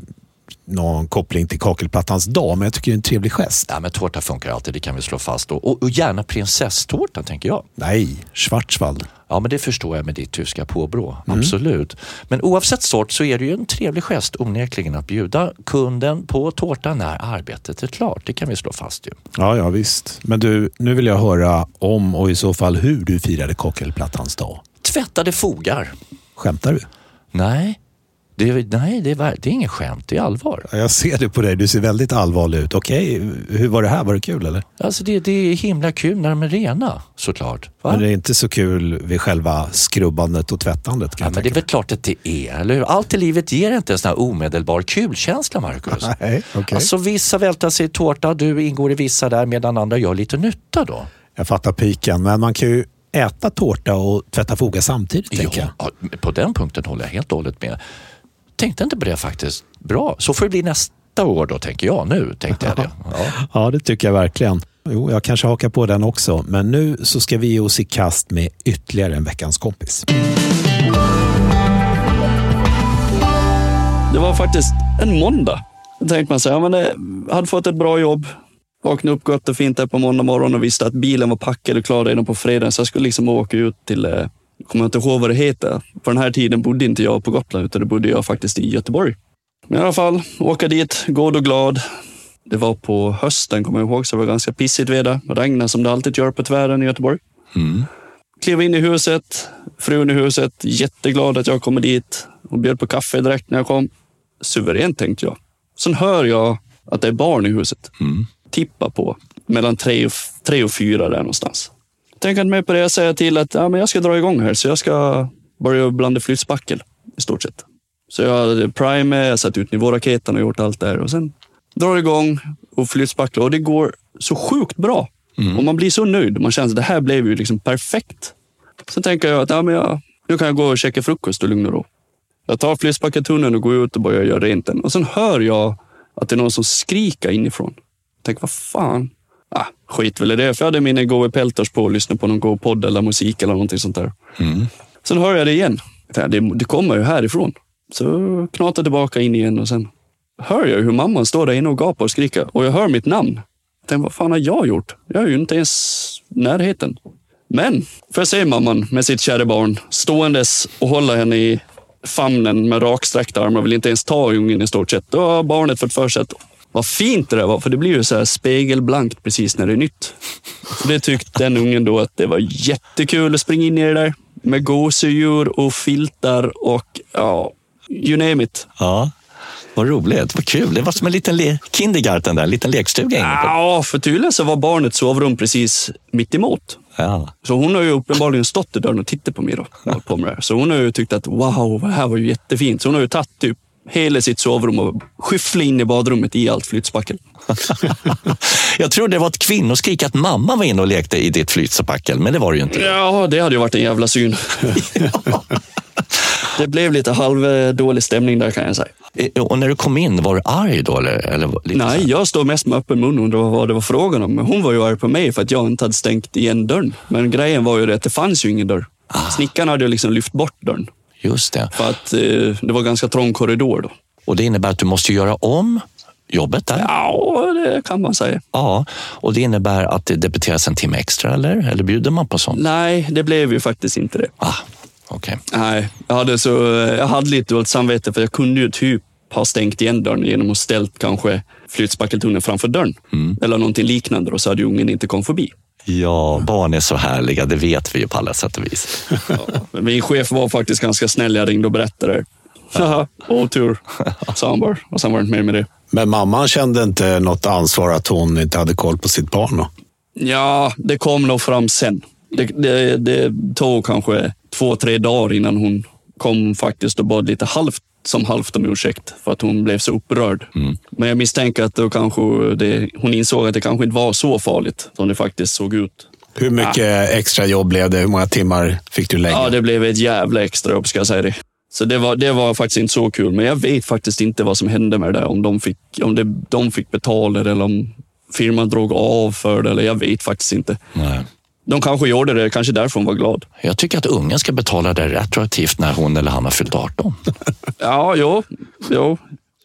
någon koppling till kakelplattans dag, men jag tycker det är en trevlig gest. Ja, men tårta funkar alltid, det kan vi slå fast. Och, och, och gärna prinsesstårta, tänker jag. Nej, Schwarzwald. Ja, men det förstår jag med ditt tyska påbrå. Absolut. Men oavsett sort så är det ju en trevlig gest onekligen att bjuda kunden på tårta när arbetet är klart. Det kan vi slå fast ju. Ja, ja visst. Men du, nu vill jag höra om och i så fall hur du firade kakelplattans dag. Tvättade fogar. Skämtar du? Nej, det, nej det, är, det är ingen skämt, det är allvar. Ja, Jag ser det på dig, du ser väldigt allvarlig ut. Okej, hur var det här? Var det kul eller? Alltså det, det är himla kul när de är rena, såklart. Va? Men det är inte så kul vid själva skrubbandet och tvättandet kan Ja, men det är väl klart att det är, eller hur? Allt i livet ger inte en sån här omedelbar kulkänsla, Marcus. Nej, okej. Alltså vissa vältar sig i tårta, du ingår i vissa där medan andra gör lite nytta då. Jag fattar piken, men man kan ju äta tårta och tvätta foga samtidigt, tänker. Ja, på den punkten håller jag helt och hållet med. Tänkte inte på det faktiskt. Bra, så får det bli nästa år då, tänker jag nu. Tänkte jag det. Ja. Ja, det tycker jag verkligen. Jo, jag kanske hakar på den också, men nu så ska vi ge oss i kast med ytterligare en veckans kompis. Det var faktiskt en måndag. Då tänkte man sig, ja, men det, hade fått ett bra jobb, vaknade upp gott och fint där på måndag morgon och visste att bilen var packad och klar redan på fredagen. Så jag skulle liksom åka ut till, eh, jag kommer inte ihåg vad det heter. På den här tiden bodde inte jag på Gotland, utan det bodde jag faktiskt i Göteborg. Men i alla fall, åka dit, god och glad. Det var på hösten, kommer jag ihåg, så det var ganska pissigt väder. Det regnade som det alltid gör på tvären i Göteborg. Klev in i huset, frun i huset, jätteglad att jag kommer dit. Hon bjöd på kaffe direkt när jag kom. Suveränt tänkte jag. Sen hör jag att det är barn i huset. Tippa på mellan tre och, tre och fyra där någonstans. Inte mer på det. Jag säger till att ja, men jag ska dra igång här, så jag ska börja blanda flytspackel i stort sett. Så jag hade prime, jag satt ut nivåraketen och gjort allt där. Och sen drar igång och flytspacklar och det går så sjukt bra. Och man blir så nöjd. Man känner att det här blev ju liksom perfekt. Sen tänker jag att ja, men jag, nu kan jag gå och käka frukost och lugn och ro. Jag tar flytspackeltunneln och går ut och börjar göra rent den. Och sen hör jag att det är någon som skriker inifrån. Jag tänker, vad fan? Ah, skit väl i det, för jag hade mina Go Pelters på och lyssnade på någon Go-podd eller musik eller någonting sånt där. Sen hör jag det igen. Det, det kommer ju härifrån. Så knatar jag tillbaka in igen och sen hör jag hur mamman står där inne och gapar och skriker. Och jag hör mitt namn. Jag tänkte, vad fan har jag gjort? Jag är ju inte ens närheten. Men, får jag se mamman med sitt kära barn ståendes och hålla henne i famnen med raksträckta armar, vill inte ens ta ungen i stort sett. Då har barnet fått för sig att vad fint det där var, för det blir ju så här spegelblankt precis när det är nytt. Så det tyckte den ungen då att det var jättekul att springa in i det där med gosedjur och filtar och ja, you name it. Ja, vad roligt, vad kul. Det var som en liten le- kindergarten där, en liten lekstuga. Ja, för tydligen så var barnets sovrum precis mitt emot. Ja. Så hon har ju uppenbarligen stått i dörren och tittat på mig då. På här. Så hon har ju tyckt att wow, det här var ju jättefint. Så hon har ju tagit typ hela sitt sovrum och skyfflat in i badrummet i allt flytspackel. Jag tror det var ett kvinnoskrik att mamma var inne och lekte i ditt flytspackel, men det var det ju inte. Ja, det hade ju varit en jävla syn. Det blev lite halvdålig stämning där kan jag säga. Eh, Och när du kom in, var du arg då? Eller, eller Nej, jag stod mest med öppen mun och undrade vad det var frågan om. Men hon var ju arg på mig för att jag inte hade stängt igen dörren. Men grejen var ju det att det fanns ju ingen dörr. Snickaren hade ju liksom lyft bort dörren. Just det. För att eh, det var ganska trång korridor då. Och det innebär att du måste göra om jobbet där? Ja, det kan man säga. Ja, och det innebär att det debiteras en timme extra eller? Eller bjuder man på sånt? Nej, det blev ju faktiskt inte det. Ah, okej. Nej, jag hade, så, jag hade lite dåligt samvete för jag kunde ju typ ha stängt igen dörren genom att ställt kanske flytspackeltunneln framför dörren. Eller någonting liknande då, så hade ungen inte kommit förbi. Ja, barn är så härliga, det vet vi ju på alla sätt och vis. Men Min chef var faktiskt ganska snäll. Jag ringde och berättade det. Haha, otur, sa han bara. Och sen var det inte mer med det. Men mamman kände inte något ansvar att hon inte hade koll på sitt barn? Då? Ja, det kom nog fram sen. Det, det, det tog kanske två, tre dagar innan hon kom faktiskt och bad lite halvt som halvt om ursäkt för att hon blev så upprörd. Men jag misstänker att då kanske det, hon insåg att det kanske inte var så farligt som det faktiskt såg ut. Hur mycket extra jobb blev det? Hur många timmar fick du lägga? Ja, det blev ett jävla extra jobb ska jag säga det. Så det var, det var faktiskt inte så kul. Men jag vet faktiskt inte vad som hände med det där. Om de fick, om det, de fick betala det eller om firman drog av för det. Eller jag vet faktiskt inte. Nej. De kanske gjorde det, kanske därför hon var glad. Jag tycker att ungen ska betala det retroaktivt när hon eller han har fyllt 18. Ja, jo, jo.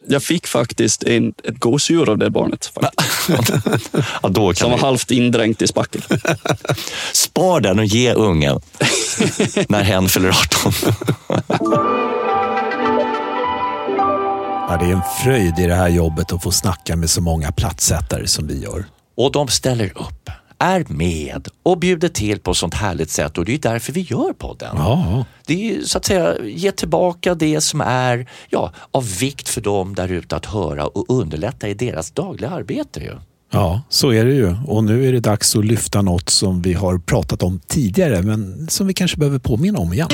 Jag fick faktiskt en, ett gosedjur av det barnet. Ja, då som var vi halvt indränkt i spackel. spar den och ge ungen när hen fyller 18. Ja, det är en fröjd i det här jobbet att få snacka med så många plattsättare som vi gör. Och de ställer upp, är med och bjuder till på sånt härligt sätt och det är därför vi gör podden. Ja, Det är så att säga ge tillbaka det som är ja, av vikt för dem där ute att höra och underlätta i deras dagliga arbete. Ju. ja, så är det ju. Och nu är det dags att lyfta något som vi har pratat om tidigare, men som vi kanske behöver påminna om igen.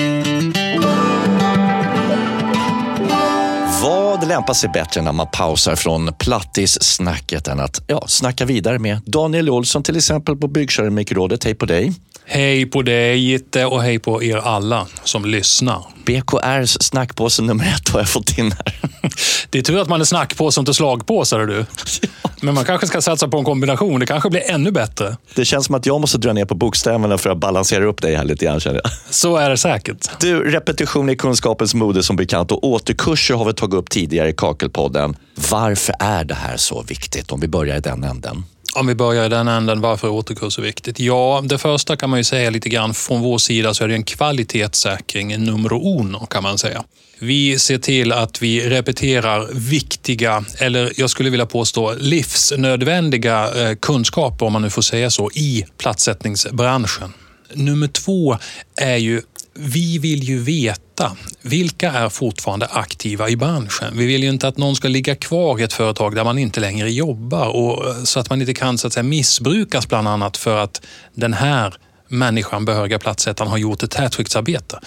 Det lämpar sig bättre när man pausar från plattissnacket än att ja, snacka vidare med Daniel Olsson till exempel på Byggkeramikrådet. Hej på dig! Hej på dig Gitte och hej på er alla som lyssnar. BKRs snackpåse nummer ett har jag fått in här. Det är tur att man är snackpåse och inte slagpåse, du. Men man kanske ska satsa på en kombination. Det kanske blir ännu bättre. Det känns som att jag måste dra ner på bokstäverna för att balansera upp dig här lite grann känner jag. Så är det säkert. Du, repetition är kunskapens mode som bekant och återkurser har vi tagit upp tidigare i Kakelpodden. Varför är det här så viktigt? Om vi börjar i den änden. Om vi börjar i den änden, varför är återkurs så viktigt? Ja, det första kan man ju säga lite grann från vår sida så är det en kvalitetssäkring numero uno kan man säga. Vi ser till att vi repeterar viktiga, eller jag skulle vilja påstå livsnödvändiga eh, kunskaper, om man nu får säga så, i platsättningsbranschen. Nummer två är ju vi vill ju veta vilka är fortfarande aktiva i branschen. Vi vill ju inte att någon ska ligga kvar i ett företag där man inte längre jobbar och eh, så att man inte kan så att säga, missbrukas bland annat för att den här människan, behöriga platssättaren, har gjort ett hätskiktsarbete.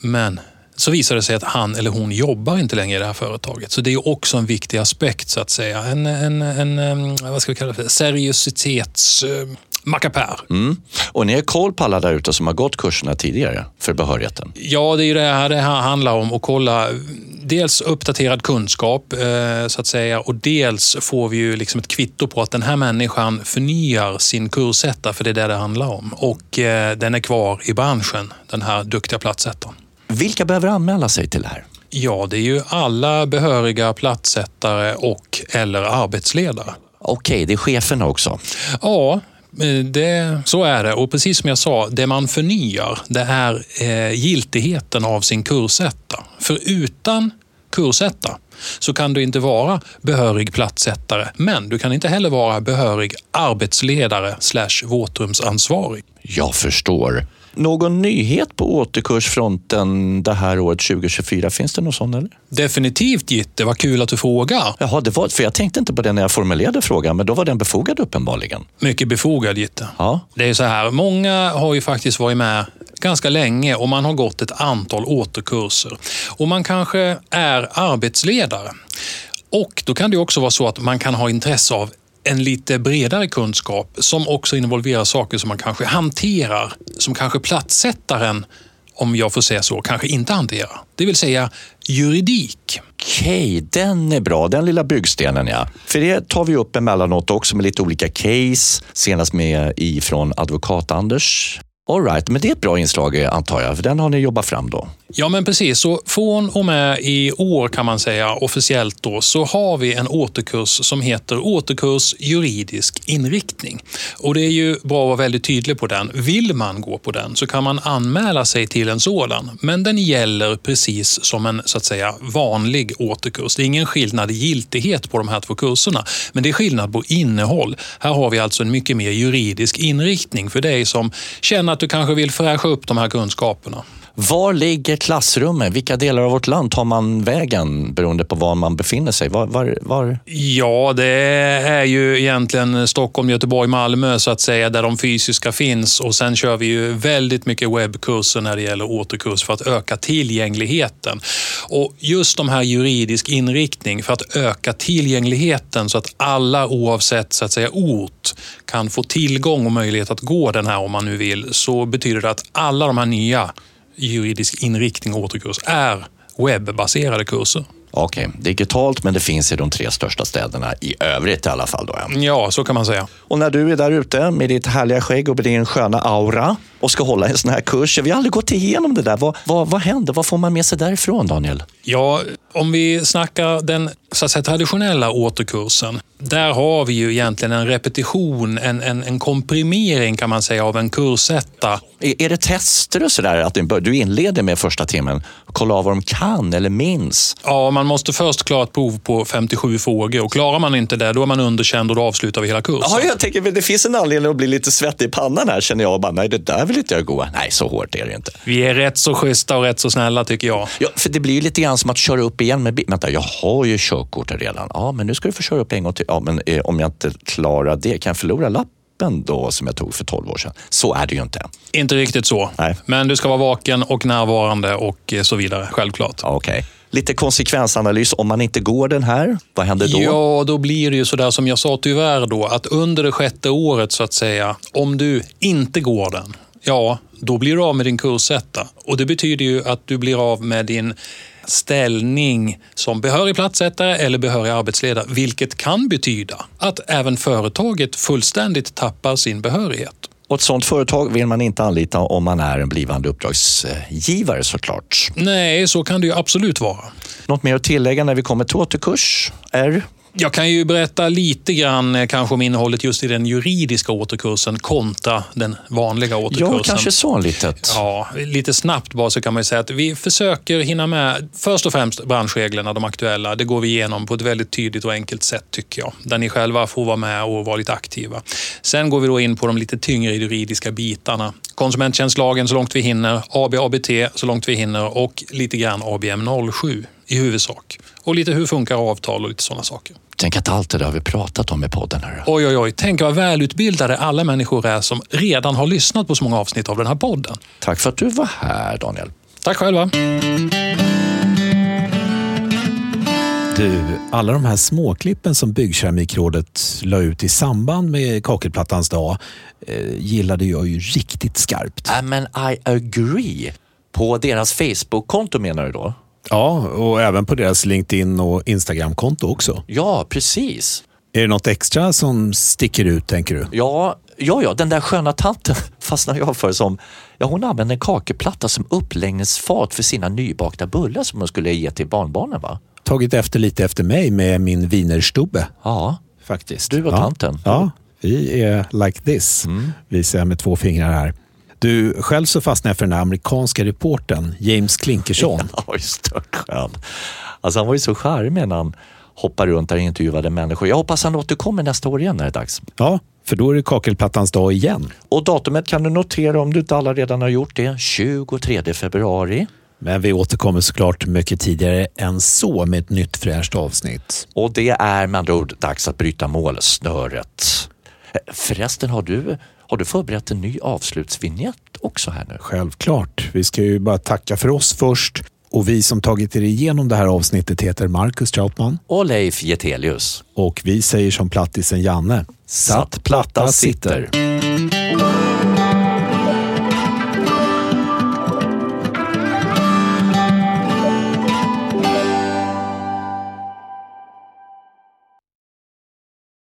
Men så visar det sig att han eller hon jobbar inte längre i det här företaget. Så det är också en viktig aspekt så att säga. En, en, en, en vad ska vi kalla det för, seriositets... Eh, mackapär. Mm. Och ni har koll på alla där ute som har gått kurserna tidigare för behörigheten? Ja, det är ju det här det här handlar om att kolla dels uppdaterad kunskap eh, så att säga och dels får vi ju liksom ett kvitto på att den här människan förnyar sin kursetta för det är det det handlar om och eh, den är kvar i branschen, den här duktiga platssättaren. Vilka behöver anmäla sig till det här? Ja, det är ju alla behöriga platssättare och eller arbetsledare. Okej, det är cheferna också. Ja, Eh, det, så är det. Och precis som jag sa, det man förnyar det är eh, giltigheten av sin kursetta. För utan kursetta så kan du inte vara behörig platssättare, men du kan inte heller vara behörig arbetsledare slash våtrumsansvarig. Jag förstår. Någon nyhet på återkursfronten det här året 2024? Finns det någon sån eller? Definitivt Gitte, vad kul att du frågar. Jaha, det var, för jag tänkte inte på det när jag formulerade frågan, men då var den befogad uppenbarligen. Mycket befogad Gitte. Ja. Det är så här, många har ju faktiskt varit med ganska länge och man har gått ett antal återkurser. Och man kanske är arbetsledare. Och då kan det också vara så att man kan ha intresse av en lite bredare kunskap som också involverar saker som man kanske hanterar, som kanske platssättaren, om jag får säga så, kanske inte hanterar. Det vill säga juridik. Okej, den är bra. Den lilla byggstenen ja. För det tar vi upp emellanåt också med lite olika case. Senast med ifrån advokat-Anders. Alright, men det är ett bra inslag eh, antar jag, för den har ni jobbat fram då. Ja, men precis. Så från och med i år kan man säga officiellt då så har vi en återkurs som heter återkurs juridisk inriktning. Och det är ju bra att vara väldigt tydlig på den. Vill man gå på den så kan man anmäla sig till en sådan. Men den gäller precis som en så att säga vanlig återkurs. Det är ingen skillnad i giltighet på de här två kurserna, men det är skillnad på innehåll. Här har vi alltså en mycket mer juridisk inriktning för dig som känner att du kanske vill fräscha upp de här kunskaperna. Var ligger klassrummen? Vilka delar av vårt land tar man vägen beroende på var man befinner sig? Var, var, var? Ja, det är ju egentligen Stockholm, Göteborg, Malmö så att säga, där de fysiska finns. Och sen kör vi ju väldigt mycket webbkurser när det gäller återkurs för att öka tillgängligheten. Och just de här juridisk inriktning för att öka tillgängligheten så att alla oavsett så att säga ort kan få tillgång och möjlighet att gå den här om man nu vill, så betyder det att alla de här nya juridisk inriktning och återkurs är webbaserade kurser. Okej, okay. digitalt men det finns i de tre största städerna i övrigt i alla fall. Då. Ja, så kan man säga. Och när du är där ute med ditt härliga skägg och med din sköna aura och ska hålla en sån här kurs. Vi har aldrig gått igenom det där. Vad, vad, vad händer? Vad får man med sig därifrån, Daniel? Ja, om vi snackar den så att säga, traditionella återkursen. Där har vi ju egentligen en repetition, en, en, en komprimering kan man säga av en kursetta. Är, är det tester och sådär? Att du inleder med första timmen, kolla av vad de kan eller minns? Ja, man måste först klara ett prov på 57 frågor och klarar man inte det, då är man underkänd och då avslutar vi hela kursen. Ja, jag tänker, det finns en anledning att bli lite svettig i pannan här känner jag. Bara, nej, det där vill inte jag gå. Nej, så hårt är det inte. Vi är rätt så schyssta och rätt så snälla tycker jag. Ja, för det blir ju lite grann som att köra upp igen med bil. Vänta, jag har ju körkortet redan. Ja, men nu ska du få köra upp en gång till. Ja, men eh, om jag inte klarar det, kan jag förlora lappen? då som jag tog för 12 år sedan. Så är det ju inte. Inte riktigt så. Nej. Men du ska vara vaken och närvarande och eh, så vidare, självklart. Okay. Lite konsekvensanalys om man inte går den här, vad händer då? Ja, då blir det ju sådär som jag sa tyvärr då, att under det sjätte året så att säga, om du inte går den, ja, då blir du av med din kursetta. Och det betyder ju att du blir av med din ställning som behörig platssättare eller behörig arbetsledare, vilket kan betyda att även företaget fullständigt tappar sin behörighet. Och ett sådant företag vill man inte anlita om man är en blivande uppdragsgivare såklart. Nej, så kan det ju absolut vara. Något mer att tillägga när vi kommer till återkurs är? Jag kan ju berätta lite grann eh, kanske om innehållet just i den juridiska återkursen kontra den vanliga återkursen. Ja, kanske så litet. Ja, lite snabbt bara så kan man säga att vi försöker hinna med först och främst branschreglerna, de aktuella. Det går vi igenom på ett väldigt tydligt och enkelt sätt tycker jag. Där ni själva får vara med och vara lite aktiva. Sen går vi då in på de lite tyngre juridiska bitarna. Konsumenttjänstlagen så långt vi hinner, AB ABT så långt vi hinner och lite grann ABM 07 i huvudsak. Och lite hur funkar avtal och lite sådana saker. Tänk att allt det där har vi pratat om i podden. Här. Oj, oj, oj. Tänk vad välutbildade alla människor är som redan har lyssnat på så många avsnitt av den här podden. Tack för att du var här, Daniel. Tack själva. Du, alla de här småklippen som Byggkeramikrådet la ut i samband med Kakelplattans dag eh, gillade jag ju riktigt skarpt. I men I agree. På deras Facebook-konto menar du då? Ja, och även på deras LinkedIn och Instagram-konto också. Ja, precis. Är det något extra som sticker ut, tänker du? Ja, ja, ja den där sköna tanten fastnar jag för som, ja hon använde en kakelplatta som uppläggningsfat för sina nybakta bullar som hon skulle ge till barnbarnen va? Tagit efter lite efter mig med min wienerstubbe. Ja, faktiskt. Du och ja. tanten. Ja, vi är like this, mm. visar jag med två fingrar här. Du, själv så fastnade jag för den här amerikanska reporten James Klinkersson. Ja. Skön. Alltså han var ju så charmig när han hoppade runt där och intervjuade människor. Jag hoppas han återkommer nästa år igen när det är dags. Ja, för då är det kakelplattans dag igen. Och datumet kan du notera om du inte alla redan har gjort det. 23 februari. Men vi återkommer såklart mycket tidigare än så med ett nytt fräscht avsnitt. Och det är med andra ord dags att bryta målsnöret. Förresten, har du har du förberett en ny avslutsvinjett också här nu? Självklart. Vi ska ju bara tacka för oss först. Och vi som tagit er igenom det här avsnittet heter Marcus Trautman. Och Leif Getelius. Och vi säger som plattisen Janne. Satt platta sitter.